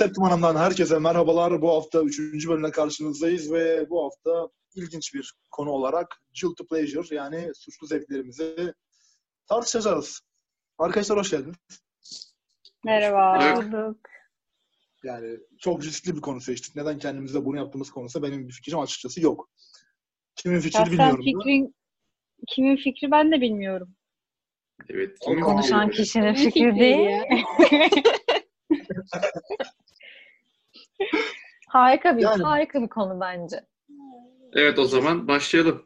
Septiman'dan herkese merhabalar. Bu hafta 3. bölümle karşınızdayız ve bu hafta ilginç bir konu olarak guilty pleasure yani suçlu zevklerimizi tartışacağız. Arkadaşlar hoş geldiniz. Merhaba. Bulduk. Yani çok riskli bir konu seçtik. Neden kendimize bunu yaptığımız konusunda benim bir fikrim açıkçası yok. Kimin fikrini Şahsen bilmiyorum. da. fikrin, kimin fikri ben de bilmiyorum. Evet. Kimin Konuşan fikri? kişinin fikri fikri değil. Harika bir Yani- harika bir konu bence. Evet o zaman başlayalım.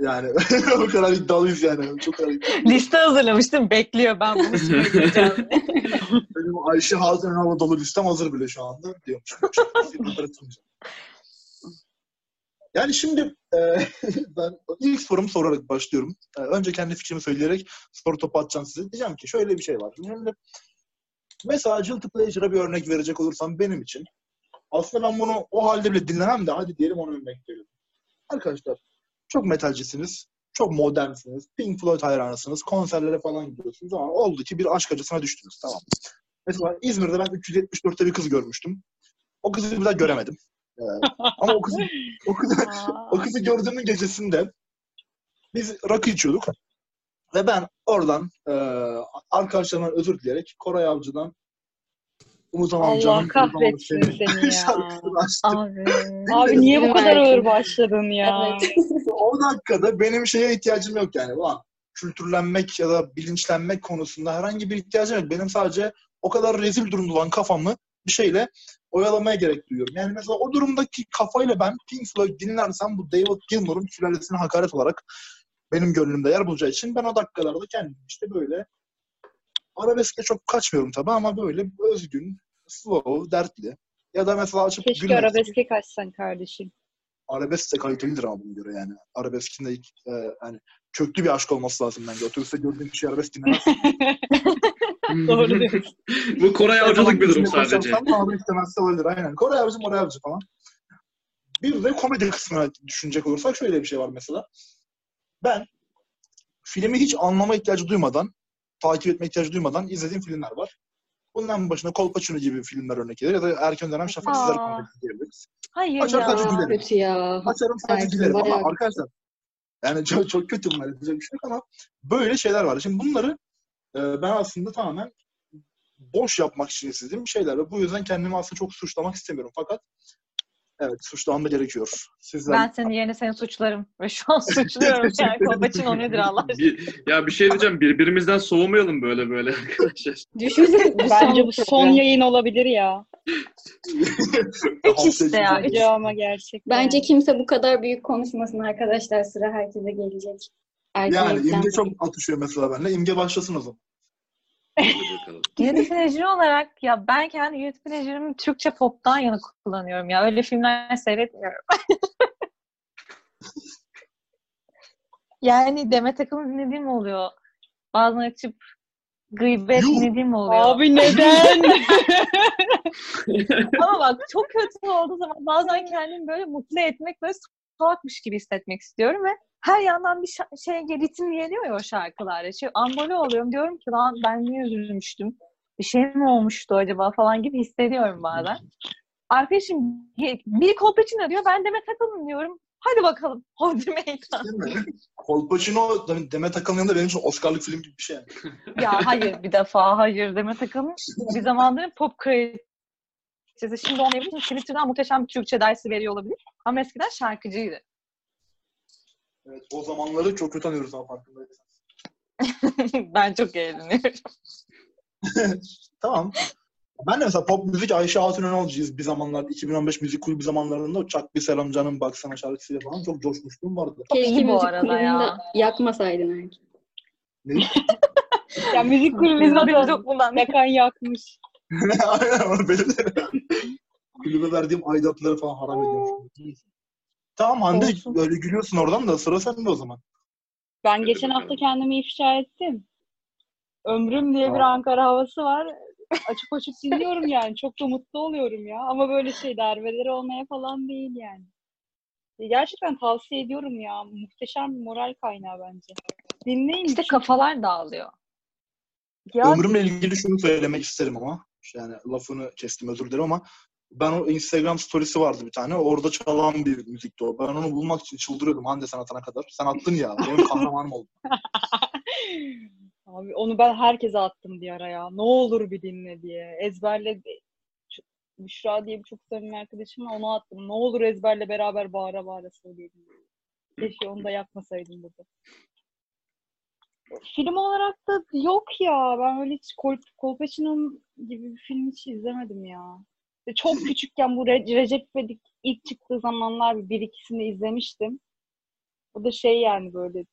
Yani o kadar iddialıyız yani. Çok kadar iddialıyız. Liste hazırlamıştım. Bekliyor ben bunu söyleyeceğim. Benim Ayşe Hatun hava dolu listem hazır bile şu anda diyormuşum. yani şimdi e, ben ilk sorumu sorarak başlıyorum. E, önce kendi fikrimi söyleyerek soru topu atacağım size. Diyeceğim ki şöyle bir şey var. Şimdi mesela Guilty Pleasure'a bir örnek verecek olursam benim için aslında ben bunu o halde bile dinlemem de hadi diyelim onu örnek veriyorum. Arkadaşlar çok metalcisiniz. Çok modernsiniz. Pink Floyd hayranısınız. Konserlere falan gidiyorsunuz ama oldu ki bir aşk acısına düştünüz. Tamam. Mesela İzmir'de ben 374'te bir kız görmüştüm. O kızı bir daha göremedim. Ee, ama o kızı, o kızı, o kızı gördüğümün gecesinde biz rakı içiyorduk. Ve ben oradan e, arkadaşlarımdan özür dileyerek Koray Avcı'dan unutamam Allah canım. unutamam kahretsin seni ya. Abi. Abi niye bu kadar ağır başladın ya? Evet. o dakikada benim şeye ihtiyacım yok yani. Ulan kültürlenmek ya da bilinçlenmek konusunda herhangi bir ihtiyacım yok. Benim sadece o kadar rezil durumda olan kafamı bir şeyle oyalamaya gerek duyuyorum. Yani mesela o durumdaki kafayla ben Pink Floyd dinlersem bu David Gilmour'un sülalesine hakaret olarak benim gönlümde yer bulacağı için ben o dakikalarda kendimi işte böyle arabeske çok kaçmıyorum tabii ama böyle özgün, slow, dertli. Ya da mesela açıp Keşke gülmek- arabeske kaçsan kardeşim. arabesk de kalitelidir ama buna göre yani. Arabeskin de ilk, e, hani köklü bir aşk olması lazım bence. Otobüste gördüğün kişi arabesk dinlemez. Doğru diyorsun. Bu Koray avcılık bir durum sadece. Abi istemezse olabilir aynen. Kore avcı Kore avcı falan. Bir de komedi kısmına düşünecek olursak şöyle bir şey var mesela. Ben filmi hiç anlama ihtiyacı duymadan, takip etme ihtiyacı duymadan izlediğim filmler var. Bundan başına Kolpaçino gibi filmler örnek gelir ya da erken dönem Şafak Aa. Sezer komedisi diyebiliriz. Hayır Açar sadece ya. gülerim. Kötü ya. Açarım sadece Erkin gülerim ama bayağı arkadaşlar yani çok, çok kötü bunlar yapacak bir şey yok ama böyle şeyler var. Şimdi bunları e, ben aslında tamamen boş yapmak için istediğim şeyler ve bu yüzden kendimi aslında çok suçlamak istemiyorum. Fakat evet suçlamam da gerekiyor. Sizler Ben senin yerine seni suçlarım. Ve şu an suçluyorum. yani Kolpaçino nedir Allah aşkına? Bir, ya bir şey diyeceğim. Birbirimizden soğumayalım böyle böyle arkadaşlar. Düşünsene bu Bence bu son yayın olabilir ya. Üç işte ya. Üç. Ama gerçekten. Bence kimse bu kadar büyük konuşmasın arkadaşlar. Sıra herkese gelecek. Erken yani İmge çok atışıyor mesela benimle. İmge başlasın o zaman. Guilty pleasure olarak ya ben kendi guilty pleasure'ımı Türkçe pop'tan yana kullanıyorum ya. Öyle filmler seyretmiyorum. yani Demet Akalın dinlediğim oluyor. Bazen açıp gıybet Yuh! dinlediğim oluyor. Abi neden? Ama bak çok kötü olduğu zaman bazen kendimi böyle mutlu etmek, böyle salakmış gibi hissetmek istiyorum ve her yandan bir şey ritim geliyor ya o şarkılarda. Şey, ambole oluyorum. Diyorum ki lan ben niye üzülmüştüm? Bir şey mi olmuştu acaba falan gibi hissediyorum bazen. Arkadaşım bir Kolpaçino diyor. Ben Demet Akalın diyorum. Hadi bakalım. Hodri meydan. Kolpaçino Demet Akalın yanında benim için Oscar'lık film gibi bir şey. ya hayır bir defa hayır. Demet Akalın bir zamanların pop kraliçesi. Şimdi onun için Twitter'dan muhteşem bir Türkçe dersi veriyor olabilir. Ama eskiden şarkıcıydı. Evet, o zamanları çok kötü anıyoruz ama farkındaysanız. ben çok eğleniyorum. Tamam. Ben de mesela pop müzik Ayşe Hatun Önalcıyız bir zamanlar 2015 müzik kulübü zamanlarında Çak Bir Selam Canım Baksana şarkısıyla falan çok coşmuşluğum vardı. Keşke bu müzik arada ya. yakmasaydın Erkin. Ne? ya müzik kulübünde haberimiz yok bundan. yakan yakmış. Aynen onu belirtelim. Kulübe verdiğim aidatları falan haram ediyorum. Tamam Hande Olsun. öyle gülüyorsun oradan da sıra sende o zaman. Ben geçen hafta kendimi ifşa ettim. Ömrüm diye bir. Ankara havası var. Açıp açıp dinliyorum yani. Çok da mutlu oluyorum ya. Ama böyle şey darbeleri olmaya falan değil yani. E, Gerçekten tavsiye ediyorum ya. Muhteşem bir moral kaynağı bence. Dinleyin. İşte çünkü- kafalar dağılıyor. Ya Ömrümle ilgili şunu söylemek isterim ama. Yani lafını kestim özür dilerim ama ben o Instagram storiesi vardı bir tane. Orada çalan bir müzikti o. Ben onu bulmak için çıldırıyordum Hande sen atana kadar. Sen attın ya. Benim kahramanım oldun. Abi onu ben herkese attım bir ara ya. Ne olur bir dinle diye. Ezberle Büşra diye bir çok samimi arkadaşım var. Ona attım. Ne olur ezberle beraber bağıra bağıra söyleyelim. Keşke onu da yapmasaydım burada. Film olarak da yok ya. Ben öyle hiç Col Kolpaçino'nun gibi bir film hiç izlemedim ya. Çok küçükken bu Re- Recep İvedik ilk çıktığı zamanlar bir ikisini izlemiştim. O da şey yani böyle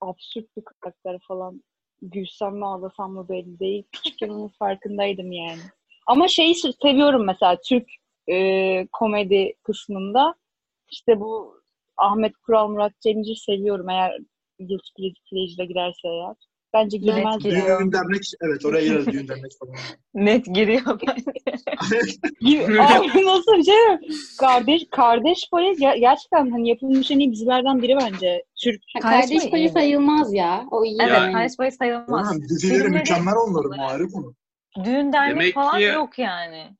absürt bir karakter falan. Gülsem mi ağlasam mı belli değil. Küçükken onun farkındaydım yani. Ama şeyi se- seviyorum mesela Türk e, komedi kısmında. İşte bu Ahmet Kural, Murat Cemcir seviyorum eğer Guilty Pleasure'a girerse eğer. Bence girmez giriyor. ya. Düğün dernek, evet oraya gireriz düğün dernek falan. Net giriyor bence. Abi nasıl bir şey mi? Kardeş, kardeş payı ger- gerçekten hani yapılmış en iyi dizilerden biri bence. Türk Ha, Kardeş payı sayılmaz ya. O iyi Evet, yani. kardeş payı sayılmaz. Oğlum, dizileri mükemmel onların o ayrı konu. Düğün dernek Demek falan ki- yok yani.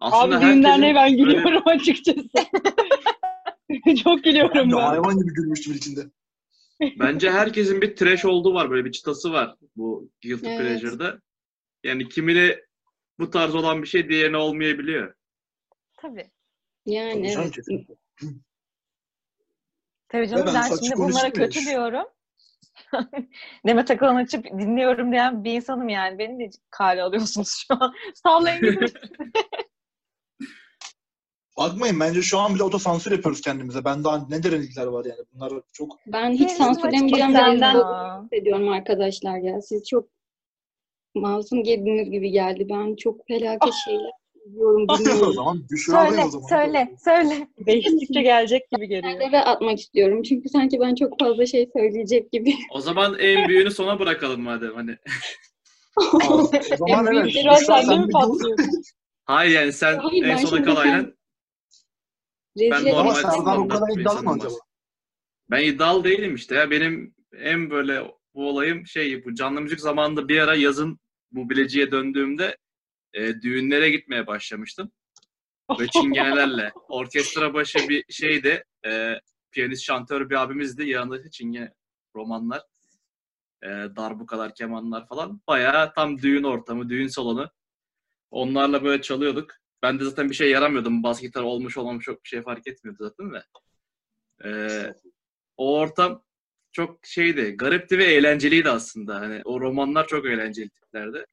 Aslında Abi düğün derneğe ben gülüyorum açıkçası. Çok gülüyorum Ben ben. hayvan gibi gülmüştüm ilkinde. Bence herkesin bir trash olduğu var. Böyle bir çıtası var bu Guilty Evet. Pleasure'da. Yani kimine bu tarz olan bir şey diğerine olmayabiliyor. Tabii. Yani Tabii canım, evet. kesinlikle. Tabii canım ben ben şimdi bunlara kötü diyorum. Demet Akalın açıp dinliyorum diyen bir insanım yani. Beni de kale alıyorsunuz şu an. Sallayın gidin. Bakmayın bence şu an bile otosansür yapıyoruz kendimize. Ben daha ne derinlikler var yani. Bunlar çok Ben hiç sansürlemeyeceğim senden- hissediyorum arkadaşlar ya. Siz çok masum girdiniz gibi geldi. Ben çok felaket şeyler izliyorum, o dinliyorum. zaman Büşra'dayım söyle, o zaman. söyle, söyle. Değiştikçe gelecek gibi geliyor. Eve atmak istiyorum. Çünkü sanki ben çok fazla şey söyleyecek gibi. O zaman en büyüğünü sona bırakalım madem. Hani Aa, o zaman evet. Büşra Büşra sende mi bir dur. patlıyor? hayır yani sen Hayır, en ben sona kal sen- aynen. Rezil normal Ama Serdar o kadar bir iddialı mı acaba? Ben iddialı değilim işte ya. Benim en böyle bu olayım şey bu canlı müzik zamanında bir ara yazın bu bileciye döndüğümde e, düğünlere gitmeye başlamıştım. Ve çingenelerle. Orkestra başı bir şeydi. E, piyanist şantör bir abimizdi. Yanında çingene romanlar. E, darbukalar, kemanlar falan. Bayağı tam düğün ortamı, düğün salonu. Onlarla böyle çalıyorduk. Ben de zaten bir şey yaramıyordum. Bas gitar olmuş olmamış çok bir şey fark etmiyordu zaten de. E, o ortam çok şeydi, garipti ve eğlenceliydi aslında. Hani o romanlar çok eğlenceli tiplerdi.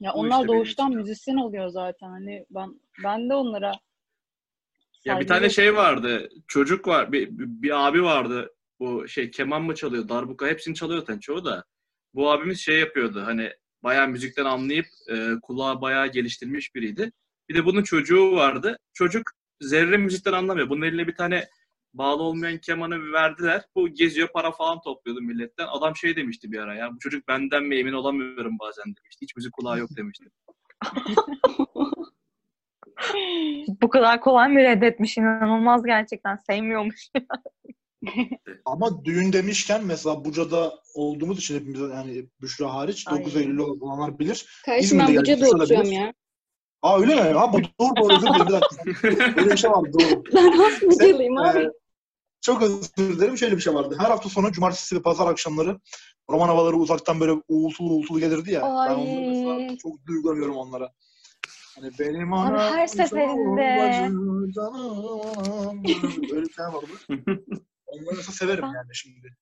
Ya Bu onlar işte doğuştan müzisyen oluyor zaten. Hani ben ben de onlara Ya bir tane şey vardı, çocuk var, bir, bir abi vardı. Bu şey keman mı çalıyor, darbuka hepsini çalıyor zaten çoğu da. Bu abimiz şey yapıyordu hani bayağı müzikten anlayıp e, kulağı bayağı geliştirmiş biriydi. Bir de bunun çocuğu vardı. Çocuk zerre müzikten anlamıyor. Bunun eline bir tane bağlı olmayan kemanı verdiler. Bu geziyor para falan topluyordu milletten. Adam şey demişti bir ara ya bu çocuk benden mi emin olamıyorum bazen demişti. Hiç müzik kulağı yok demişti. Bu kadar kolay mı reddetmiş inanılmaz gerçekten. Sevmiyormuş. Ama düğün demişken mesela Buca'da olduğumuz için hepimiz yani Büşra hariç Ay. 9 Eylül'ü olanlar bilir. Kardeşim ben Buca'da oturuyorum ya. Aa öyle mi? Ha bu doğru doğru özür dilerim bir dakika. Böyle bir şey vardı doğru. Ben has Buca'lıyım abi. Ee, çok özür dilerim. Şöyle bir şey vardı. Her hafta sonu cumartesi ve pazar akşamları roman havaları uzaktan böyle uğultulu uğultulu gelirdi ya. Ay. Ben onları mesela çok duygulanıyorum onlara. Hani benim Abi her seferinde. bacım, canım. Öyle bir şey vardı. Onları mesela severim yani şimdi.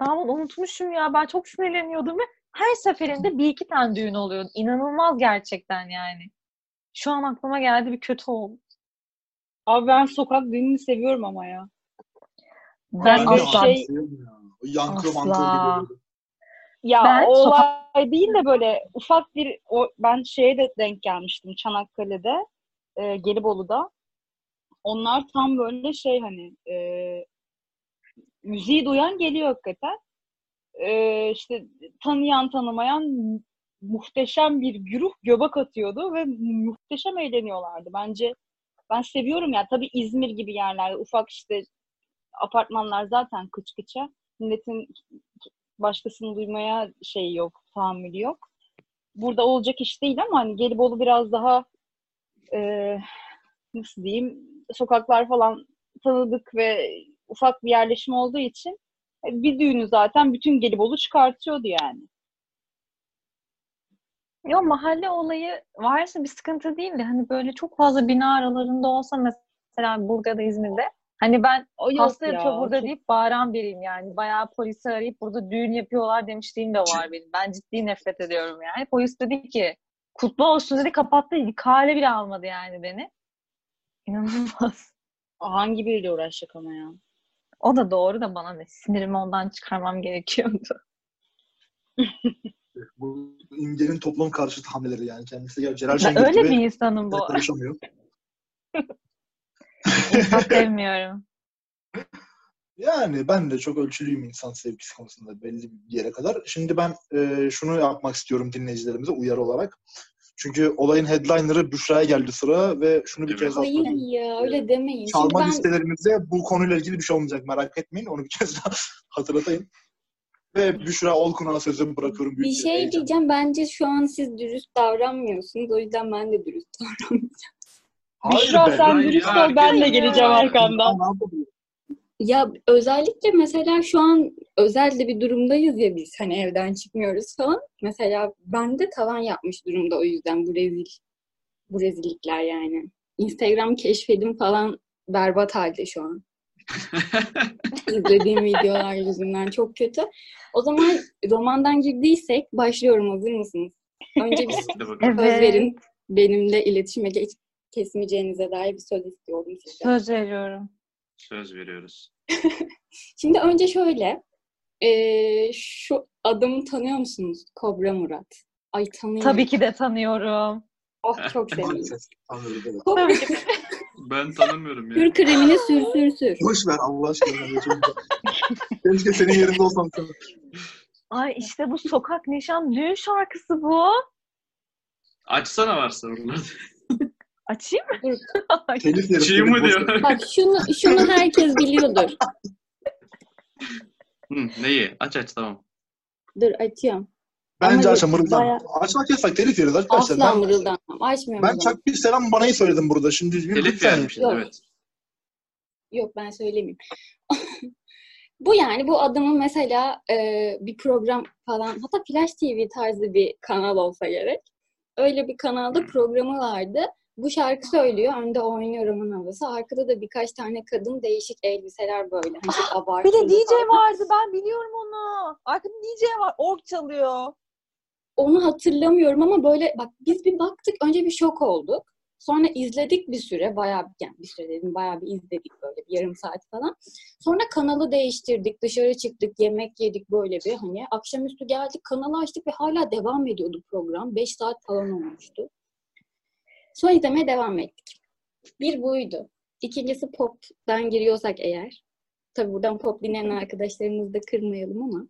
Ben bunu unutmuşum ya. Ben çok sinirleniyordum ve her seferinde bir iki tane düğün oluyordu. İnanılmaz gerçekten yani. Şu an aklıma geldi bir kötü oldu. Abi ben sokak düğününü seviyorum ama ya. Ben de asla. şey- seviyorum ya. O Yankı Asla. mantı gibi. Ya Ben o sokak- olay değil de böyle ufak bir o, ben şeye de denk gelmiştim Çanakkale'de, e, Gelibolu'da. Onlar tam böyle şey hani e, müziği duyan geliyor hakikaten. E, işte tanıyan tanımayan mu- muhteşem bir güruh göbek atıyordu ve muhteşem eğleniyorlardı. Bence ben seviyorum ya. Tabii İzmir gibi yerlerde ufak işte apartmanlar zaten kıç kıça. Milletin başkasını duymaya şey yok, tahammülü yok. burada olacak iş değil ama hani Gelibolu biraz daha e, nasıl diyeyim sokaklar falan tanıdık ve ufak bir yerleşim olduğu için e, bir düğünü zaten bütün Gelibolu çıkartıyordu yani. Yok mahalle olayı varsa bir sıkıntı değil de hani böyle çok fazla bina aralarında olsa mesela burada ya da İzmir'de hani ben O hasta ya, yapıyor burada çok- deyip bağıran biriyim yani. Bayağı polisi arayıp burada düğün yapıyorlar demişliğim de var benim. Ben ciddi nefret ediyorum yani. Polis dedi ki kutlu olsun dedi kapattı. Kale bile almadı yani beni. İnanılmaz. Hangi biriyle uğraşacak ama ya. O da doğru da bana ne? Sinirimi ondan çıkarmam gerekiyordu. Bu imgenin toplum karşıtı hamleleri yani. Kendisi ya Celal Şengör öyle gibi bir insanım bu. konuşamıyor. İnsan sevmiyorum. Yani ben de çok ölçülüyüm insan sevgisi konusunda belli bir yere kadar. Şimdi ben e, şunu yapmak istiyorum dinleyicilerimize uyarı olarak. Çünkü olayın headliner'ı Büşra'ya geldi sıra ve şunu bir Evet. kez daha Hayır ya öyle demeyin. Şimdi Çalma ben listelerimizde bu konuyla ilgili bir şey olmayacak merak etmeyin. Onu bir kez daha hatırlatayım. Ve Büşra Olkun'a sözü bırakıyorum. büyük bir şey heyecan. diyeceğim. Bence şu an siz dürüst davranmıyorsunuz. O yüzden ben de dürüst davranmıyorum. Hayır Büşra be. sen dürüst ol ben de geleceğim arkandan. Ya özellikle mesela şu an özel de bir durumdayız ya biz hani evden çıkmıyoruz falan. Mesela ben de tavan yapmış durumda o yüzden bu rezil bu rezillikler yani. Instagram keşfedim falan berbat halde şu an. İzlediğim videolar yüzünden çok kötü. O zaman romandan girdiysek başlıyorum hazır mısınız? Önce bir söz verin. Benimle iletişime geç kesmeyeceğinize dair bir söz istiyorum sizden. Söz veriyorum. Söz veriyoruz. Şimdi önce şöyle. eee, şu adamı tanıyor musunuz? Kobra Murat. Ay tanıyorum. Tabii ki de tanıyorum. Oh çok sevindim. Kobra Ben tanımıyorum ya. Kür kremini sür sür sür. Boş ver Allah aşkına. Keşke senin yerinde olsam. sana. Ay işte bu sokak nişan düğün şarkısı bu. Açsana varsa oraları. Açayım mı? Telif mi boş ver. diyor? Bak şunu şunu herkes biliyordur. Hı, neyi? Aç aç tamam. Dur açıyorum. Bence Ama aç mırıldan. bayağı- Açmak yasak telif yeriz arkadaşlar. Asla Ben, mırıldanmam. Açmıyorum. ben çak bir selam banayı söyledim burada. Şimdi bir Telif lütfen. vermişiz Yok. evet. Yok ben söylemeyeyim. bu yani bu adamın mesela e, bir program falan hatta Flash TV tarzı bir kanal olsa gerek. Öyle bir kanalda programı vardı. Bu şarkı söylüyor. Önde oynuyor roman havası. Arkada da birkaç tane kadın değişik elbiseler böyle. Hani Bir abartılı de DJ falan. vardı ben biliyorum onu. Arkada DJ var. Org çalıyor. Onu hatırlamıyorum ama böyle bak biz bir baktık. Önce bir şok olduk. Sonra izledik bir süre. Bayağı bir- yani bir süre dedim. Bayağı bir izledik böyle bir yarım saat falan. Sonra kanalı değiştirdik. Dışarı çıktık. Yemek yedik böyle bir hani. Akşamüstü geldik. Kanalı açtık ve hala devam ediyordu program. 5 saat falan olmuştu. Sonra izlemeye devam ettik. Bir buydu. İkincisi pop'tan giriyorsak eğer. Tabii buradan pop dinleyen arkadaşlarımızı da kırmayalım ama.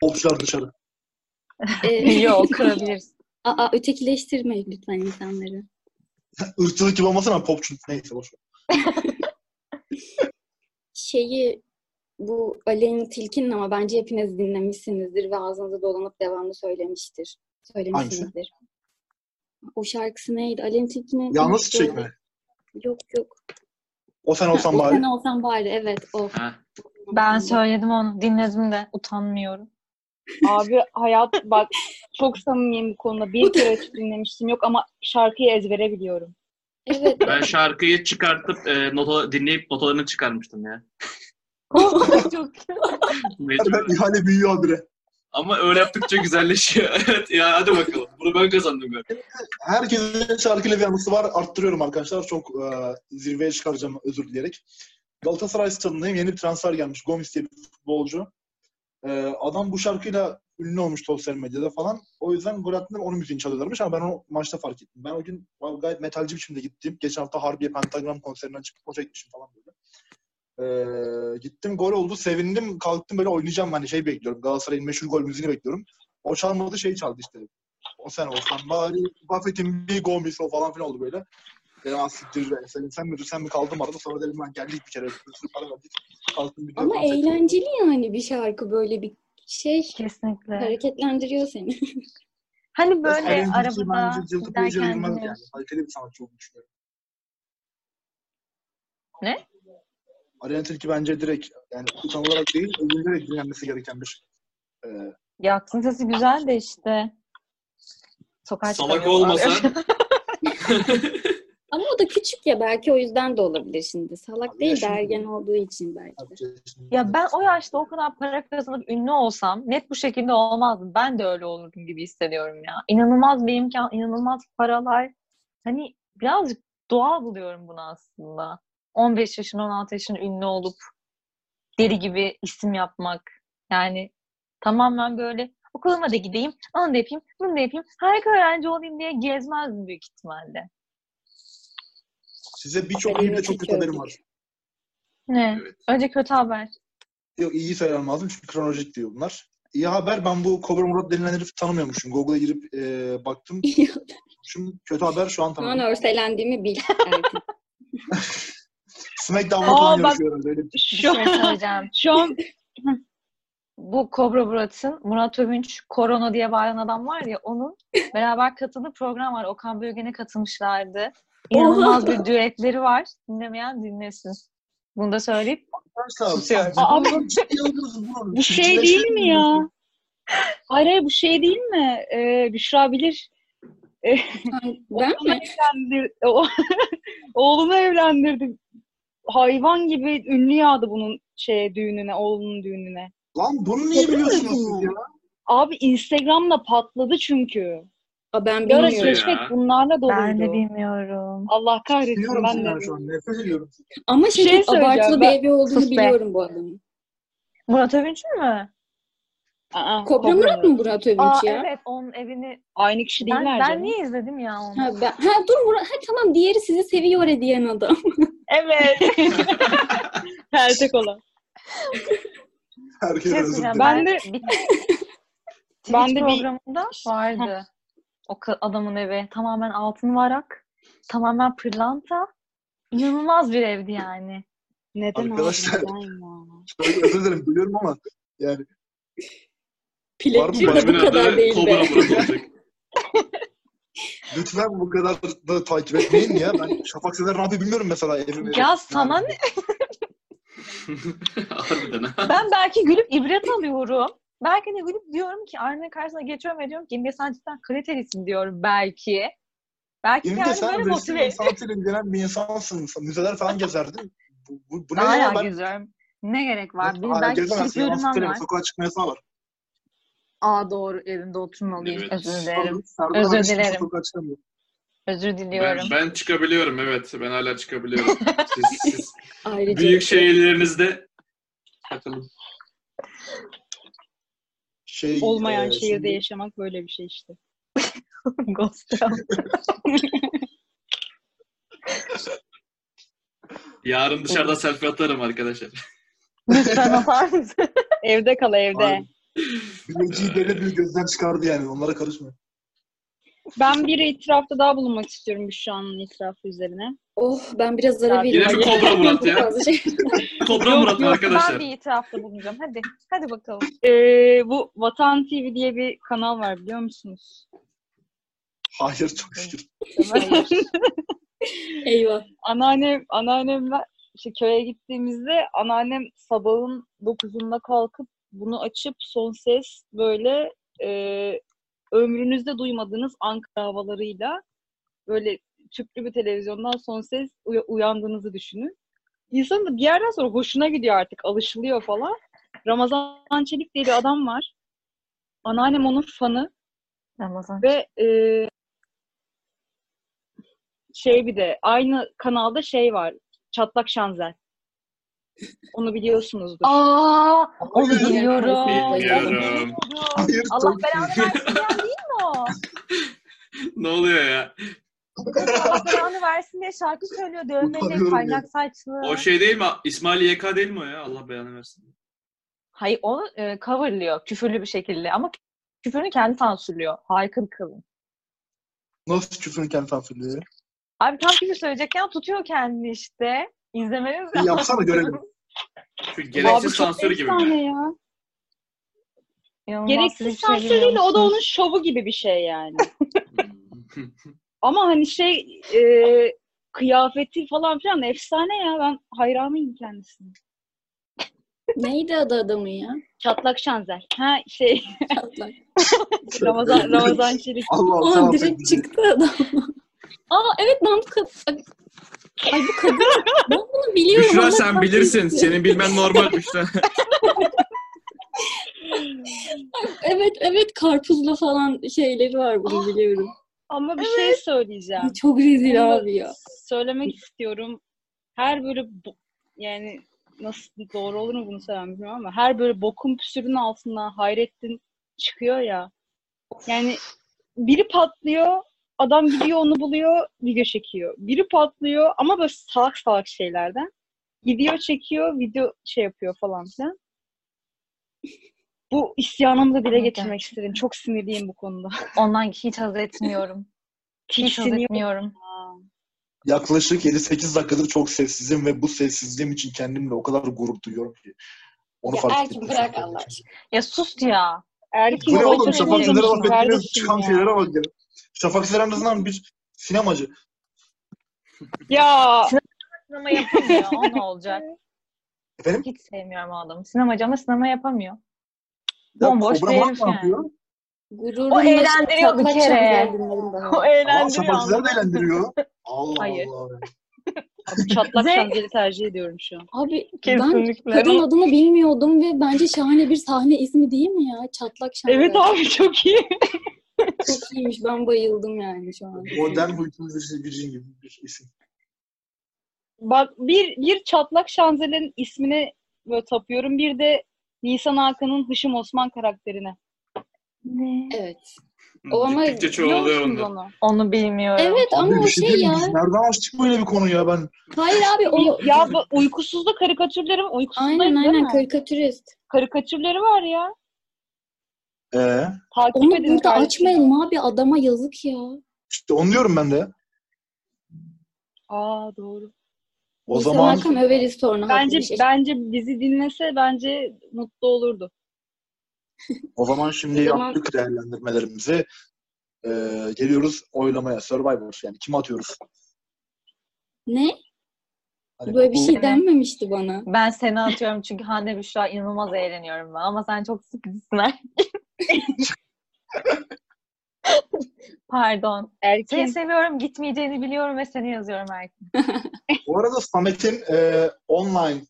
Popçular dışarı. e, Yok kırabiliriz. Aa, ötekileştirmeyin lütfen insanları. Irkçılık gibi olmasın ama popçu neyse boş ver. Şeyi bu Aleyna Tilki'nin ama bence hepiniz dinlemişsinizdir ve ağzınıza dolanıp devamlı söylemiştir. Söylemişsinizdir. O şarkısı neydi? Aleyna Tilki'nin... Yalnız çiçek mi? Yok yok. O sen olsan o bari. sen olsan bari evet o. Heh. Ben söyledim onu. Dinledim de. Utanmıyorum. Abi hayat bak çok samimiyim bu konuda. Bir kere açıp dinlemiştim yok ama şarkıyı ezbere biliyorum. Evet. Ben şarkıyı çıkartıp e, nota, dinleyip notalarını çıkarmıştım ya. Çok Mecbur. Ben ihale büyüyor habire. Ama öyle yaptıkça güzelleşiyor. evet ya hadi bakalım. Bunu ben kazandım galiba. Herkesin şarkıyla bir anısı var. Arttırıyorum arkadaşlar. Çok e, zirveye çıkaracağım özür dileyerek. Galatasaray stadındayım. Yeni bir transfer gelmiş. Gomis diye bir futbolcu. E, adam bu şarkıyla ünlü olmuş sosyal medyada falan. O yüzden gol attığında onun müziğini çalıyorlarmış ama ben onu maçta fark ettim. Ben o gün gayet metalci biçimde gittim. Geçen hafta Harbiye Pentagram konserinden çıkıp hoca gitmişim falan. Ee, gittim gol oldu sevindim kalktım böyle oynayacağım hani şey bekliyorum Galatasaray'ın meşhur gol müziğini bekliyorum. O çalmadı şey çaldı işte. O sen olsan bari Buffett'in bir Gomis o falan filan oldu böyle. Ya siktir be sen, sen mi sen mi kaldım arada sonra dedim ben geldik bir kere bir sürü para verdik. Kalktım bir Ama eğlenceli yani bir şarkı böyle bir şey Kesinlikle. hareketlendiriyor seni. Hani böyle Tilki arabada giderken yani. Kaliteli bir sanatçı olduğunu düşünüyorum. Ne? Ariana Tilki bence direkt yani tam olarak değil, övülerek dinlenmesi gereken bir e, Yaksın sesi güzel de işte. Sokağa Salak olmasa Ama o da küçük ya belki o yüzden de olabilir şimdi. Salak Abi değil de ergen olduğu için belki de. Ya ben o yaşta o kadar para kazanıp ünlü olsam net bu şekilde olmazdım. Ben de öyle olurdum gibi hissediyorum ya. İnanılmaz bir imkan, inanılmaz paralar. Hani birazcık doğal buluyorum bunu aslında. 15 yaşın, 16 yaşın ünlü olup deli gibi isim yapmak. Yani tamamen böyle okuluma da gideyim, onu da yapayım, bunu da yapayım. Harika öğrenci olayım diye gezmezdim büyük ihtimalle. Size birçok iyi bir de çok kötü haberim var. Ne? Evet. Önce kötü haber. Yok iyi söylemem lazım çünkü kronolojik diyor bunlar. İyi haber ben bu Kobra Murat denilen herifi tanımıyormuşum. Google'a girip e, baktım. Şimdi kötü haber şu an Şu an örselendiğimi bil. Aa, falan bak- yarışıyor herhalde. Öyle bir Şu şey söyleyeceğim. Şu an bu Kobra Murat'ın Murat Övünç Korona diye bağıran adam var ya onun beraber katıldığı program var. Okan Bölgen'e katılmışlardı. İnanılmaz bir düetleri var. Dinlemeyen dinlesin. Bunu da söyleyip Arkadaşlar, aldınız bunu. bu şey değil mi ya? Hayır hayır bu şey değil mi? Ee, Büşra bilir. ben mi? Evlendir, oğlunu evlendirdi. Hayvan gibi ünlü yağdı bunun şeye düğününe, oğlunun düğününe. Lan bunu niye biliyorsunuz siz ya? Abi Instagram'da patladı çünkü. Aa, ben Bir ara bilmiyorum. keşfet bunlarla doluydu. ben de bilmiyorum. Allah kahretsin Biliyorum ben de. ben şu an. Nefret ediyorum. Ama şey, şey çok abartılı söyleyeceğim, bir ben- evi olduğunu Sus be. biliyorum bu adamın. Murat Övünç mü? Aa, Kobra Murat mı Murat Övünç Aa ya? evet onun evini Aynı kişi ben, değiller ben canım. niye izledim ya onu? Ha, ben, ha dur Murat. Ha, tamam diğeri sizi seviyor diyen adam. Evet. Peltek olan. Herkes Şey özür söyleyeceğim, dilerim. Ben de- bir Ben de programında vardı. O adamın evi tamamen altın varak, tamamen pırlanta. İnanılmaz bir evdi yani. Neden Arkadaşlar-? Şöyle özür dilerim biliyorum ama yani Pilekçi Var mı? de bu kadar değil olacak. Lütfen bu kadar da takip etmeyin ya. Ben Şafak Sezer ne yapıyor bilmiyorum mesela evimi. Ya sana ne? Harbiden ha. Ben belki gülüp ibret alıyorum. Belki de gülüp diyorum ki aynanın karşısına geçiyorum ve diyorum ki İmge sen cidden kalitelisin diyorum belki. Belki İmge kendimi sen böyle resim motive sanatıyla ilgilenen bir insansın. Müzeler falan gezerdin. Bu, bu, bu ne Hala ya? Ben, geziyorum. Ne gerek var? Benim belki kişilik var. Sokağa çıkma yasağı var. Aa doğru evimde oturmalıyım. Evet. Özür dilerim. Serdar Özür dilerim. Özür Ben, diliyorum. ben çıkabiliyorum evet. Ben hala çıkabiliyorum. Siz, siz Ayrıca büyük şehirlerinizde takılın. Şey, Olmayan e, şehirde şimdi- yaşamak böyle bir şey işte. Ghost Yarın dışarıda selfie atarım arkadaşlar. Lütfen atar mısın? Evde kal evde. Abi, Bileciği belli bir gözden çıkardı yani. Onlara karışma. Ben bir itirafta daha bulunmak istiyorum Büşra'nın itirafı üzerine. Oh ben biraz ara Yine vereyim. bir Kobra Murat ya. şey- Kobra Yok, Murat arkadaşlar? Ben bir itirafta bulunacağım. Hadi. Hadi bakalım. Ee, bu Vatan TV diye bir kanal var biliyor musunuz? Hayır çok şükür. Eyvah. anneannem, anneannemler işte köye gittiğimizde anneannem sabahın 9'unda kalkıp bunu açıp son ses böyle e, ömrünüzde duymadığınız Ankara havalarıyla böyle tüplü bir televizyondan son ses uya- uyandığınızı düşünün. İnsanın da bir yerden sonra hoşuna gidiyor artık, alışılıyor falan. Ramazan Çelik diye bir adam var. Anneannem onun fanı Ramazan. ve e, şey bir de aynı kanalda şey var. Çatlak Şanzel. Onu biliyorsunuzdur. Aa, onu biliyorum. Bilmiyorum. Hayır Allah belanı versin değil mi o? ne oluyor ya? Allah belanı versin diye şarkı söylüyor. Dövmeli, kaynak saçlı. O şey değil mi? İsmail YK değil mi o ya? Allah belanı versin. Hayır onu e, coverlıyor küfürlü bir şekilde ama küfürünü kendi sansürlüyor. Harika bir kadın. Nasıl küfrün kendi sansürlüyor? Abi tam küfür söyleyecekken tutuyor kendini işte. İzlemeniz lazım. yapsana görelim. Şu gereksiz sansür gibi mi? ya. İnanılmaz Gereksiz hiçbir şey sansür değil de o da onun şovu gibi bir şey yani. Ama hani şey e, kıyafeti falan filan efsane ya. Ben hayranıyım kendisine. Neydi adı adamın ya? Çatlak Şanzer. Ha şey Çatlak. Ramazan Ramazan Çelik. Allah Allah. direkt çıktı adam. Aa evet ben. Ay bu kadın... Ben bunu biliyorum. Büşra sen bilirsin. Senin bilmen normal Büşra. Evet evet karpuzla falan şeyleri var bunu biliyorum. Ama bir şey söyleyeceğim. Çok rezil Bunu abi ya. Söylemek istiyorum. Her böyle bo- yani nasıl doğru olur mu bunu söylemem bilmiyorum ama her böyle bokun püsürün altından Hayrettin çıkıyor ya. Yani biri patlıyor, adam gidiyor onu buluyor, video çekiyor. Biri patlıyor ama böyle salak salak şeylerden. Gidiyor çekiyor, video şey yapıyor falan filan. Bu isyanımı da dile Evet, getirmek istedim. Çok sinirliyim bu konuda. Ondan hiç haz etmiyorum. Hiç haz Tiksiniyorum. etmiyorum. Yaklaşık 7-8 dakikadır çok sessizim ve bu sessizliğim için kendimle o kadar gurur duyuyorum ki. Onu Ya fark Erkin bırak Allah aşkına. Ya sus ya. Erkin Bu ne oğlum? Şafak Sezer'e bak çıkan şeylere bak ya. Şafak Sezer en azından bir sinemacı. Ya Sinema yapamıyor. O ne olacak? Efendim? Hiç sevmiyorum o adamı. Sinemacı ama sinema yapamıyor. Ya Bomboş bir herif yani. yapıyor? Gururumla O eğlendiriyor bir kere. ben O eğlendiriyor. Şafak Sezer de eğlendiriyor. Allah Hayır. Allah. Abi çatlak Zevk. şanzeli tercih ediyorum şu an. Abi ben Kesinlikle. kadın adını bilmiyordum ve bence şahane bir sahne ismi değil mi ya? Çatlak şanzı. Evet abi çok iyi. Çok iyiymiş. Ben bayıldım yani şu an. Modern huytumuz gücün gibi bir isim. Bak bir bir çatlak şanzelerin ismine böyle tapıyorum. Bir de Nisan Hakan'ın Hışım Osman karakterine. Ne? Evet. O ama Gittikçe Biliyor çoğalıyor musunuz onda. onu? Onu bilmiyorum. Evet Abi ama o bir şey şey diyeyim ya. Biz nereden açtık böyle bir konu ya ben? Hayır abi o Ya bu uykusuzda karikatürlerim uykusundayım aynen aynen karikatürist. Karikatürleri var ya. Ee, Takip Onu edin burada kardeşim. açmayalım abi adama yazık ya. işte onu diyorum ben de. Aa doğru. O Nisan zaman Hakan överiz sonra. Bence bir şey. bence bizi dinlese bence mutlu olurdu. o zaman şimdi O zaman- yaptık değerlendirmelerimizi. Ee, geliyoruz oylamaya. Survivor yani kime atıyoruz? Ne? Hani Böyle bir bu- şey denmemişti bana. Ben seni atıyorum çünkü Hande Büşra inanılmaz eğleniyorum ben. Ama sen çok sıkıcısın Erkin. Pardon. Seni Erkin seviyorum, gitmeyeceğini biliyorum ve seni yazıyorum Erkin. Bu arada Samet'in e, online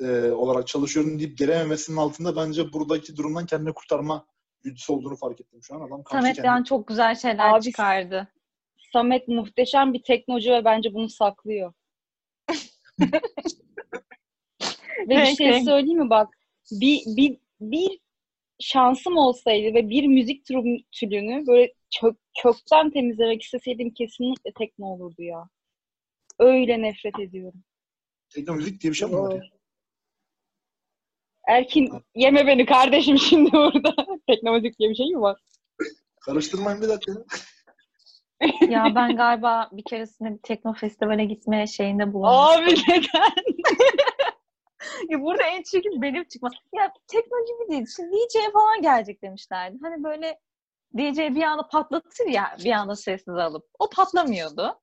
e, olarak çalışıyorum deyip gelememesinin altında bence buradaki durumdan kendini kurtarma güdüsü olduğunu fark ettim şu an. Adam karşı Samet kendine- yani çok güzel şeyler Abi- çıkardı. Samet muhteşem bir teknocu ve bence bunu saklıyor. ve bir şey söyleyeyim mi bak bir, bir, bir şansım olsaydı ve bir müzik türü- türünü böyle kök, kökten temizlemek isteseydim kesinlikle tekno olurdu ya. Öyle nefret ediyorum. Tekno müzik diye bir şey mi var ya? Erkin yeme beni kardeşim şimdi burada. tekno müzik diye bir şey mi var? Karıştırmayın bir dakika. ya. Ya ben galiba bir keresinde bir tekno festivale gitme şeyinde bulundum. Abi neden? Ya burada en çirkin benim çıkma. Ya tekno gibi değil. Şimdi DJ falan gelecek demişlerdi. Hani böyle DJ bir anda patlatır ya bir anda sessiz alıp. O patlamıyordu.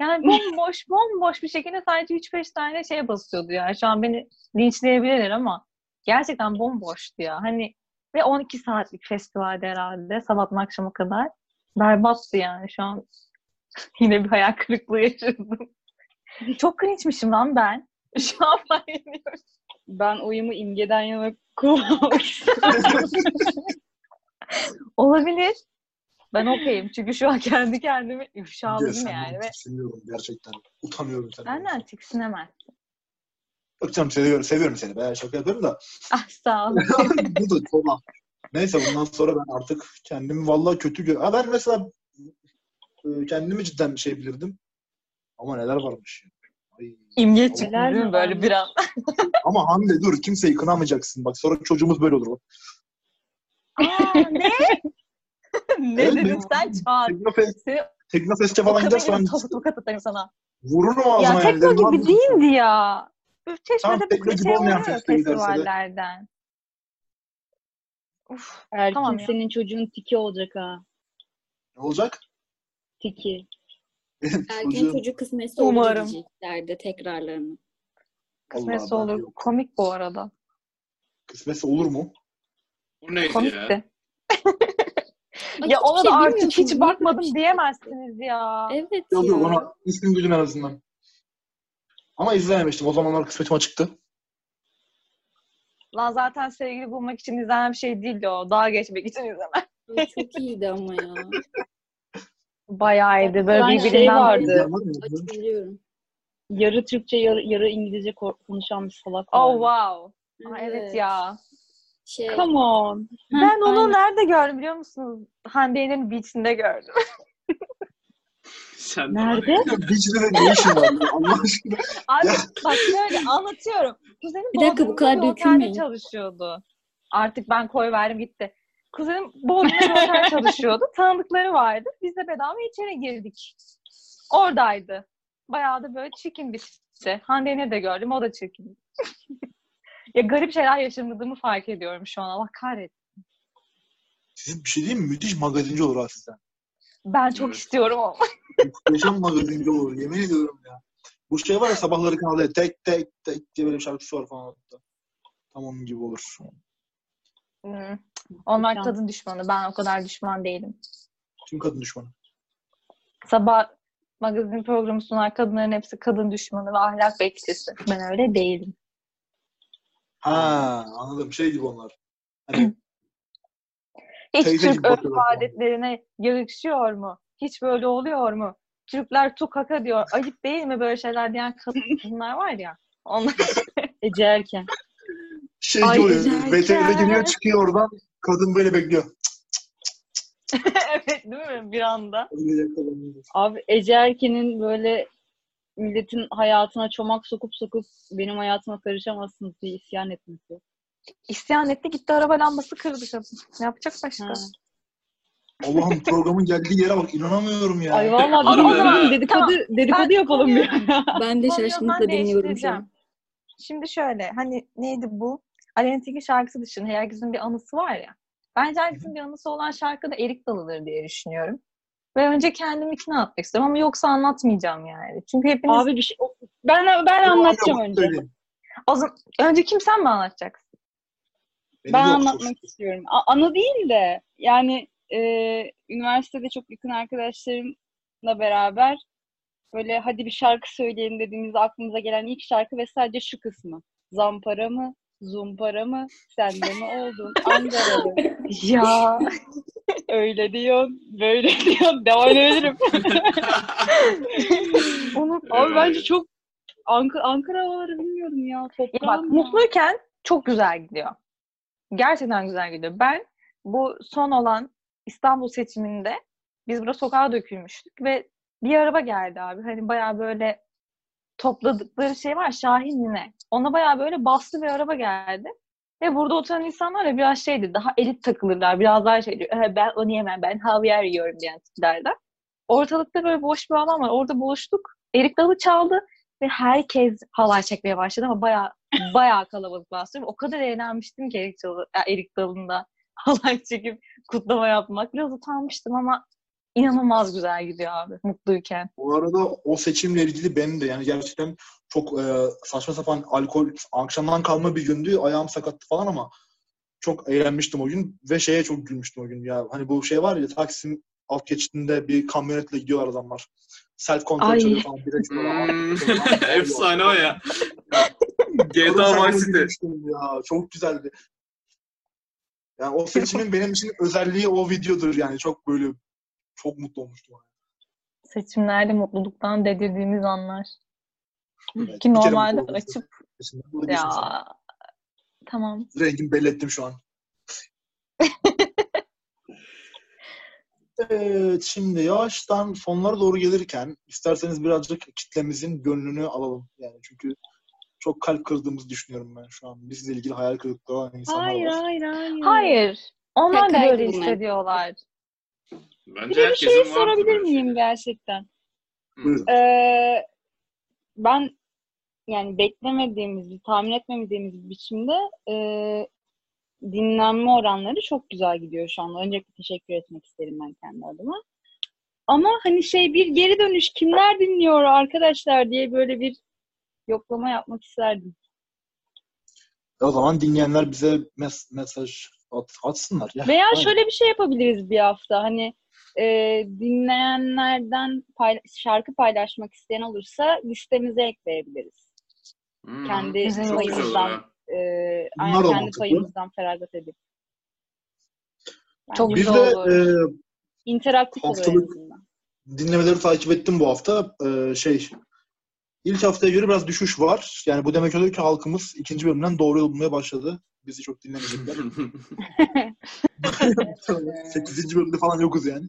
Yani bomboş bomboş bir şekilde sadece 3-5 tane şeye basıyordu yani. Şu an beni linçleyebilirler ama gerçekten bomboştu ya. Hani ve 12 saatlik festivalde herhalde sabahtan akşama kadar. Berbattı yani şu an. Yine bir hayal kırıklığı yaşadım. Çok cringe'mişim lan ben. Şu an fark. Ben oyumu imgeden yana kullanmak istiyorum. Olabilir. Ben okeyim. Çünkü şu an kendi kendimi ifşaladım yani. Ve tiksiniyorum gerçekten. Utanıyorum senden. benden tiksinemez. Yok canım seviyorum, seviyorum seni. Ben şaka yapıyorum da. Ah sağ ol. Bu da ah. Neyse bundan sonra ben artık kendimi vallahi kötü gör. Ha ben mesela e, kendimi cidden şey bilirdim. Ama neler varmış İmge Neler çıktı değil mi böyle bir an? Ama Hande dur kimseyi kınamayacaksın. Bak sonra çocuğumuz böyle olur. Aa ne? ne Evet, dedin benim- sen Çağat? Teknofest, Seni Teknofest'e o falan kadar gidersen gibi topu tokat atarım sana. vururum ağzına. Ya yani. tekno Dedim, gibi "Abi, değildi ya. Üf, Tamam, Çeşme'de tekno bir gibi şey olmayan oluyor ya feste giderse de. festivallerden. Uf, Erkin Tamam ya. senin çocuğun tiki olacak ha. Ne olacak? Tiki. Benim Erken çocuğum- çocuk kısmetse olur Umarım. diyeceklerdi tekrarlarını. kısmetse Allah, olur. yok. Komik bu arada. Kısmetse olur mu? Bu neydi ya? Komikti. Ay, ya hiçbir ona şey da artık hiç bakmadım şey diyemezsiniz ya. Evet ya. yok ona ismini duydum en azından. Ama izlememiştim. O zamanlar kısmetim açıktı. Lan zaten sevgili bulmak için izlenen bir şey değildi o. Daha geçmek için izlenen. Çok iyiydi ama ya. Bayağı iyiydi. Böyle Ben şey vardı. Hatırlıyorum. Yarı Türkçe yarı, yarı İngilizce ko- konuşan bir salak var. Oh wow. Aa, evet ya. Şey, Come on. Ben onu aynen. nerede gördüm biliyor musunuz? Hande Yener'in beach'inde gördüm. Sen de Nerede? var ya. Beach'de de ne işin var? Allah aşkına. Abi Ya. bak şöyle anlatıyorum. Kuzenim Bir dakika, bu kadar bir dökülmeyin. çalışıyordu. Artık ben koy verdim gitti. Kuzenim Bodrum'da otel çalışıyordu. Tanıdıkları vardı. Biz de bedava içeri girdik. Oradaydı. Bayağı da böyle çirkin bir tipti. Hande Yener'i de gördüm. O da çirkin. ya garip şeyler yaşamadığımı fark ediyorum şu an. Allah kahretsin. Sizin bir şey diyeyim mi? Müthiş magazinci olur ha sizden. Ben çok Evet. istiyorum ama. Muhteşem magazinci olur. Yemin ediyorum ya. Bu şey var ya sabahları kanalda tek tek tek diye böyle bir şarkısı var falan. Tam onun gibi olur. Hmm. Onlar kadın düşmanı. Ben o kadar düşman değilim. Kim kadın düşmanı? Sabah magazin programı sunan kadınların hepsi kadın düşmanı ve ahlak bekçisi. Ben öyle değilim. Ha anladım. Şey gibi onlar. Hani Hiç Teyze Türk örf adetlerine yakışıyor mu? Hiç böyle oluyor mu? Türkler tukaka diyor. Ayıp değil mi böyle şeyler diyen kadınlar var ya. Onlar Ece Erken. şey Ay, oluyor. VTR'de geliyor çıkıyor oradan. Kadın böyle bekliyor. evet değil mi bir anda? Abi Ece Erken'in böyle milletin hayatına çomak sokup sokup benim hayatıma karışamazsınız diye isyan etmesi. İsyan etti gitti araba lambası kırdı. Ne yapacak başka? Ha. Allah'ım programın geldiği yere bak inanamıyorum ya. Ay vallahi Harbi bir gün dedikodu, Tamam. dedikodu Ben yapalım bir. Ben de şaşkınlıkla dinliyorum şu an. Şimdi şöyle hani neydi bu? Aleyna Tilki şarkısı dışında herkesin bir anısı var ya. Bence herkesin bir anısı olan şarkı da Erik Dalı'dır diye düşünüyorum. Ve önce kendiminkini anlatmak istiyorum ama yoksa anlatmayacağım yani. Çünkü hepiniz... Abi bir şey ben ben anlatacağım önce. Söyleyeyim. O zaman, önce kim sen mi anlatacaksın? Benim Ben anlatmak çok- istiyorum. A- anı değil de yani e, üniversitede çok yakın arkadaşlarımla beraber böyle hadi bir şarkı söyleyelim dediğimizde aklımıza gelen ilk şarkı ve sadece şu kısmı. Zampara mı? Zumpara mı? Sende mi oldun? Ankaralı. Ya Öyle diyorsun, böyle diyorsun. Devam edebilirim. unut. Abi bence çok Ankara, Ankara havaları bilmiyorum ya. Ya Toprağım bak ya. mutluyken çok güzel gidiyor. Gerçekten güzel gidiyor. Ben bu son olan İstanbul seçiminde biz burada sokağa dökülmüştük ve bir araba geldi abi. Hani bayağı böyle topladıkları şey var Şahin mi ne? Ona bayağı böyle bastı bir araba geldi. Ve burada oturan insanlar da biraz şeydi, daha elit takılırlar. Biraz daha şey diyor, "Eh, ben onu yemem, ben havyar yiyorum diyen tiplerden. Ortalıkta böyle boş bir alan var. Orada buluştuk. Erik Dalı çaldı ve herkes halay çekmeye başladı ama bayağı bayağı kalabalık bastım. O kadar eğlenmiştim ki Erik, Dalı, Erik Dalı'nda halay çekip kutlama yapmak. Biraz utanmıştım ama inanılmaz güzel gidiyor abi mutluyken. Bu arada o seçimle ilgili benim de yani gerçekten çok e, saçma sapan alkol akşamdan kalma bir gündü. Ayağım sakattı falan ama çok eğlenmiştim o gün ve şeye çok gülmüştüm o gün ya. Hani bu şey var ya Taksim alt geçitinde bir kamyonetle gidiyorlar adamlar. Self kontrol çalıyor falan. Bir içiyorlar. Hmm, Efsane o ya. GTA Vice City. Ya, çok güzeldi. Yani o seçimin benim için özelliği o videodur yani. Çok böyle çok mutlu olmuştum. Seçimlerde mutluluktan dedirdiğimiz anlar. Evet, Ki normalde açıp ya tamam. Rengimi belli ettim şu an. evet, şimdi yavaştan sonlara doğru gelirken isterseniz birazcık kitlemizin gönlünü alalım. Yani çünkü çok kalp kırdığımızı düşünüyorum ben şu an. Bizle ilgili hayal kırıklığı olan insanlar Hayır, var. hayır, hayır. Hayır. Onlar da bunlar. hissediyorlar. Bence Bir de bir herkesin şey sorabilir şey. miyim gerçekten? Buyurun. Ee, ben yani beklemediğimiz, tahmin etmediğimiz bir biçimde e, dinlenme oranları çok güzel gidiyor şu anda. Öncelikle teşekkür etmek isterim ben kendi adıma. Ama hani şey bir geri dönüş kimler dinliyor arkadaşlar diye böyle bir yoklama yapmak isterdim. O zaman dinleyenler bize mes- mesaj at- atsınlar. Ya. Veya Aynen. şöyle bir şey yapabiliriz bir hafta. Hani e, dinleyenlerden payla- şarkı paylaşmak isteyen olursa listemize ekleyebiliriz. Hmm, Kendi çok payımızdan, e, da kendi payımızdan feragat edip. Çok Bence Bir güzel de olur. e, interaktif haftalık- azından. dinlemeleri takip ettim bu hafta. Ee, şey ilk haftaya göre biraz düşüş var. Yani bu demek oluyor ki halkımız ikinci bölümden doğru yol bulmaya başladı. Bizi çok dinlemeyecekler. Sekizinci bölümde falan yokuz yani.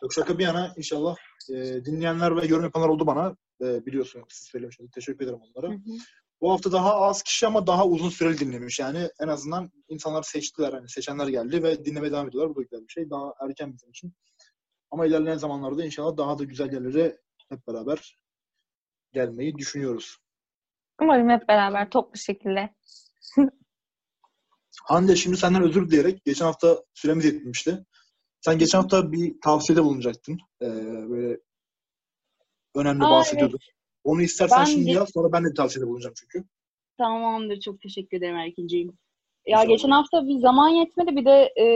Çok şaka bir yana inşallah e, dinleyenler ve yorum yapanlar oldu bana. E, biliyorsun siz söylemişsiniz. Teşekkür ederim onlara. Hı hı. Bu hafta daha az kişi ama daha uzun süreli dinlemiş. Yani en azından insanlar seçtiler. Hani seçenler geldi ve dinlemeye devam ediyorlar. Bu da güzel bir şey. Daha erken bizim için. Ama ilerleyen zamanlarda inşallah daha da güzel yerlere hep beraber gelmeyi düşünüyoruz. Umarım hep beraber toplu şekilde. Hande şimdi senden özür dileyerek geçen hafta süremiz yetmişti. Sen geçen hafta bir tavsiyede bulunacaktın. Ee, böyle önemli Aa, bahsediyordun. Onu istersen Ben şimdi ge- yap sonra ben de bir tavsiyede bulunacağım çünkü. Tamamdır. Çok teşekkür ederim Erkinciğim. Ya İnşallah. geçen hafta bir zaman yetmedi. Bir de e,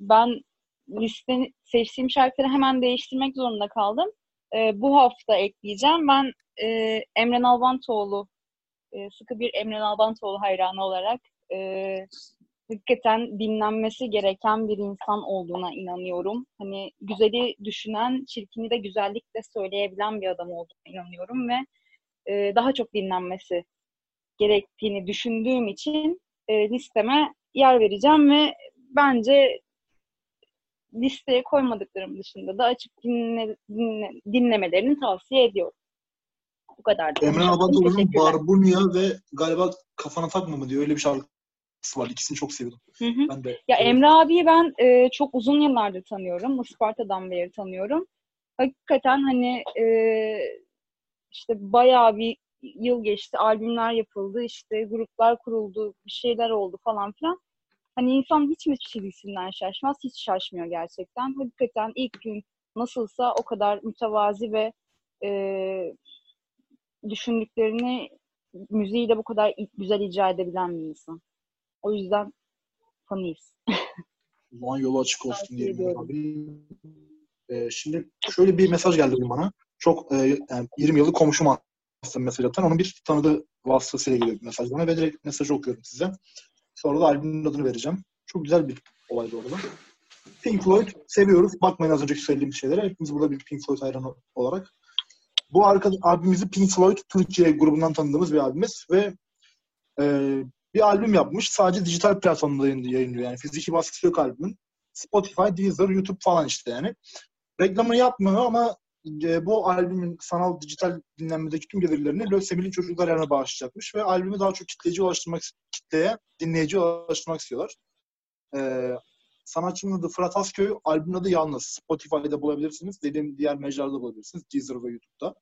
ben liste seçtiğim şarkıları hemen değiştirmek zorunda kaldım. E, bu hafta ekleyeceğim. Ben e, Emre Nalbantoğlu e, sıkı bir Emre Nalbantoğlu hayranı olarak e, hakikaten dinlenmesi gereken bir insan olduğuna inanıyorum. Hani güzeli düşünen, çirkini de güzellikle söyleyebilen bir adam olduğuna inanıyorum ve e, daha çok dinlenmesi gerektiğini düşündüğüm için e, listeme yer vereceğim ve bence listeye koymadıklarım dışında da açıp dinle, dinle- dinlemelerini tavsiye ediyorum. Bu kadar. Emre Teşekkürler. Barbunya ve galiba Kafana Takma mı diyor öyle bir şarkısı var. İkisini çok seviyordum. Hı hı. Ben de. Ya Emre abiyi ben e, çok uzun yıllardır tanıyorum. Isparta'dan beri tanıyorum. Hakikaten hani e, işte bayağı bir yıl geçti. Albümler yapıldı. işte gruplar kuruldu. Bir şeyler oldu falan filan. Hani insan hiç mi çizgisinden şaşmaz? Hiç şaşmıyor gerçekten. Hakikaten ilk gün nasılsa o kadar mütevazi ve e, düşündüklerini müziğiyle bu kadar güzel icra edebilen bir insan. O yüzden fanıyız. Zaman yolu açık olsun diyelim. Abi. Ee, şimdi şöyle bir mesaj geldi bana. Çok e, yani 20 yıllık komşum aslında mesaj atan. Onun bir tanıdığı vasıtasıyla geliyor mesaj bana ve direkt mesajı okuyorum size. Sonra da albümün adını vereceğim. Çok güzel bir olay bu arada. Pink Floyd seviyoruz. Bakmayın az önceki söylediğim şeylere. Hepimiz burada bir Pink Floyd hayranı olarak. Bu arka, abimizi Pink Floyd Türkiye grubundan tanıdığımız bir abimiz ve e, bir albüm yapmış. Sadece dijital platformda yayın- yayınlıyor. Yani fiziki baskısı yok albümün. Spotify, Deezer, YouTube falan işte yani. Reklamını yapmıyor ama e, bu albümün sanal dijital dinlenmedeki tüm gelirlerini Lösemili Çocuklar Yarına bağışlayacakmış ve albümü daha çok kitleci ulaştırmak kitleye, dinleyici ulaştırmak istiyorlar. E, sanatçının adı Fırat Asköy, albümün adı yalnız. Spotify'da bulabilirsiniz. Dediğim diğer mecralarda bulabilirsiniz. Deezer ve YouTube'da.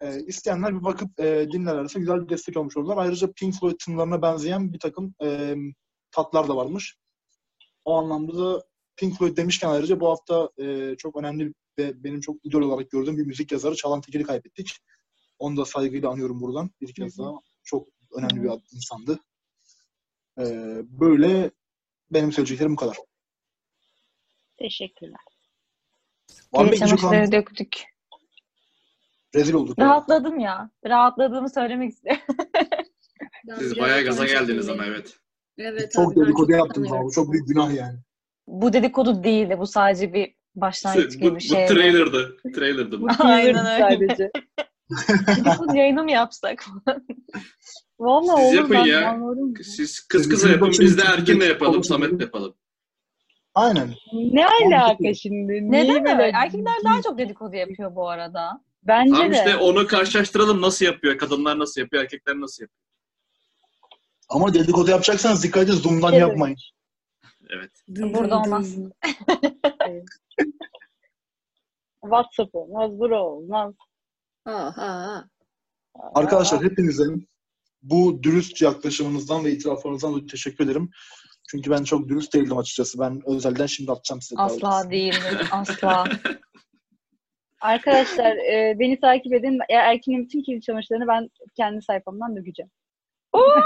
E, isteyenler bir bakıp e, dinlerlerse güzel bir destek olmuş olurlar. Ayrıca Pink Floyd tınılarına benzeyen bir takım e, tatlar da varmış. O anlamda da Pink Floyd demişken ayrıca bu hafta e, çok önemli ve benim çok idol olarak gördüğüm bir müzik yazarı Çağlan Tekin'i kaybettik. Onu da saygıyla anıyorum buradan. Bir kez daha çok önemli bir insandı. E, böyle benim söyleyeceklerim bu kadar. Teşekkürler. Var Geri çamaşırları döktük. Rezil olduk. Rahatladım ya. Rahatladığımı söylemek istiyorum. Siz bayağı gaza geldiniz ama evet. Evet Çok abi, dedikodu utanıyorum. bu çok büyük günah yani. Bu dedikodu değildi. Bu sadece bir başlangıç bu, gibi bu bir şey. trailer'dı. Trailer'dı bu. Aynen öyle. Sadece. Dedikodu yayını mı yapsak? Valla Siz olur yapın ben ya. anlarım. Siz kız Siz kıza yapın. Biz de Erkin'le de- yapalım. Samet'le yapalım. Aynen. Ne alaka şimdi? Niye Neden böyle- öyle? Erkekler daha çok dedikodu yapıyor bu arada. Bence Tamam de. işte onu karşılaştıralım. Nasıl yapıyor? Kadınlar nasıl yapıyor? Erkekler nasıl yapıyor? Ama dedikodu yapacaksanız dikkat edin Zoom'dan Şey yapmayın. Evet. Burada olmaz. Dın. WhatsApp olmaz, bura olmaz. Aa. Arkadaşlar hepinize bu dürüst yaklaşımınızdan ve itiraflarınızdan dolayı teşekkür ederim. Çünkü ben çok dürüst değildim açıkçası. Ben özelden şimdi atacağım size. Asla değildir. Asla. Arkadaşlar e, beni takip edin. E, Erkin'in bütün kirli çamaşırlarını ben kendi sayfamdan dökeceğim.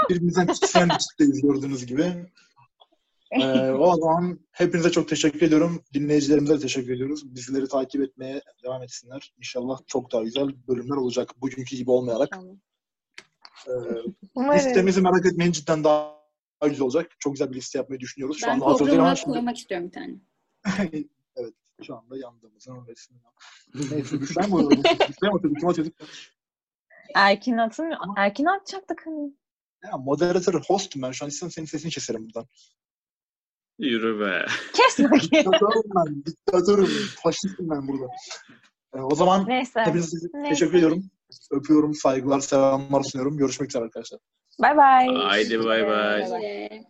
Birbirimizden tiksinyen bir gördüğünüz gibi. Ee, o zaman hepinize çok teşekkür ediyorum. Dinleyicilerimize de teşekkür ediyoruz. Bizleri takip etmeye devam etsinler. İnşallah çok daha güzel bölümler olacak. Bugünkü gibi olmayarak. Tamam. Ee, listemizi merak etmeyin cidden daha daha güzel olacak. Çok güzel bir liste yapmayı düşünüyoruz. Şu Ben anda hazır değil ama şimdi koymak istiyorum bir tane. evet şu anda yandığımızın resmini. Neyse düşler mi oluyor? Düşler mi atıyorduk? Kim atıyorduk? Erkin atın. Erkin atacaktık hani. Ya moderatör, hostum ben. Şu an istedim senin sesini keserim buradan. Yürü be. Kes bakayım. Diktatörüm ben. Diktatörüm. Faşistim ben burada. Ee, o zaman Neyse. hepinize Neyse. teşekkür ediyorum. Öpüyorum, saygılar, selamlar sunuyorum. Görüşmek üzere arkadaşlar. Bye bye. Haydi bay bay.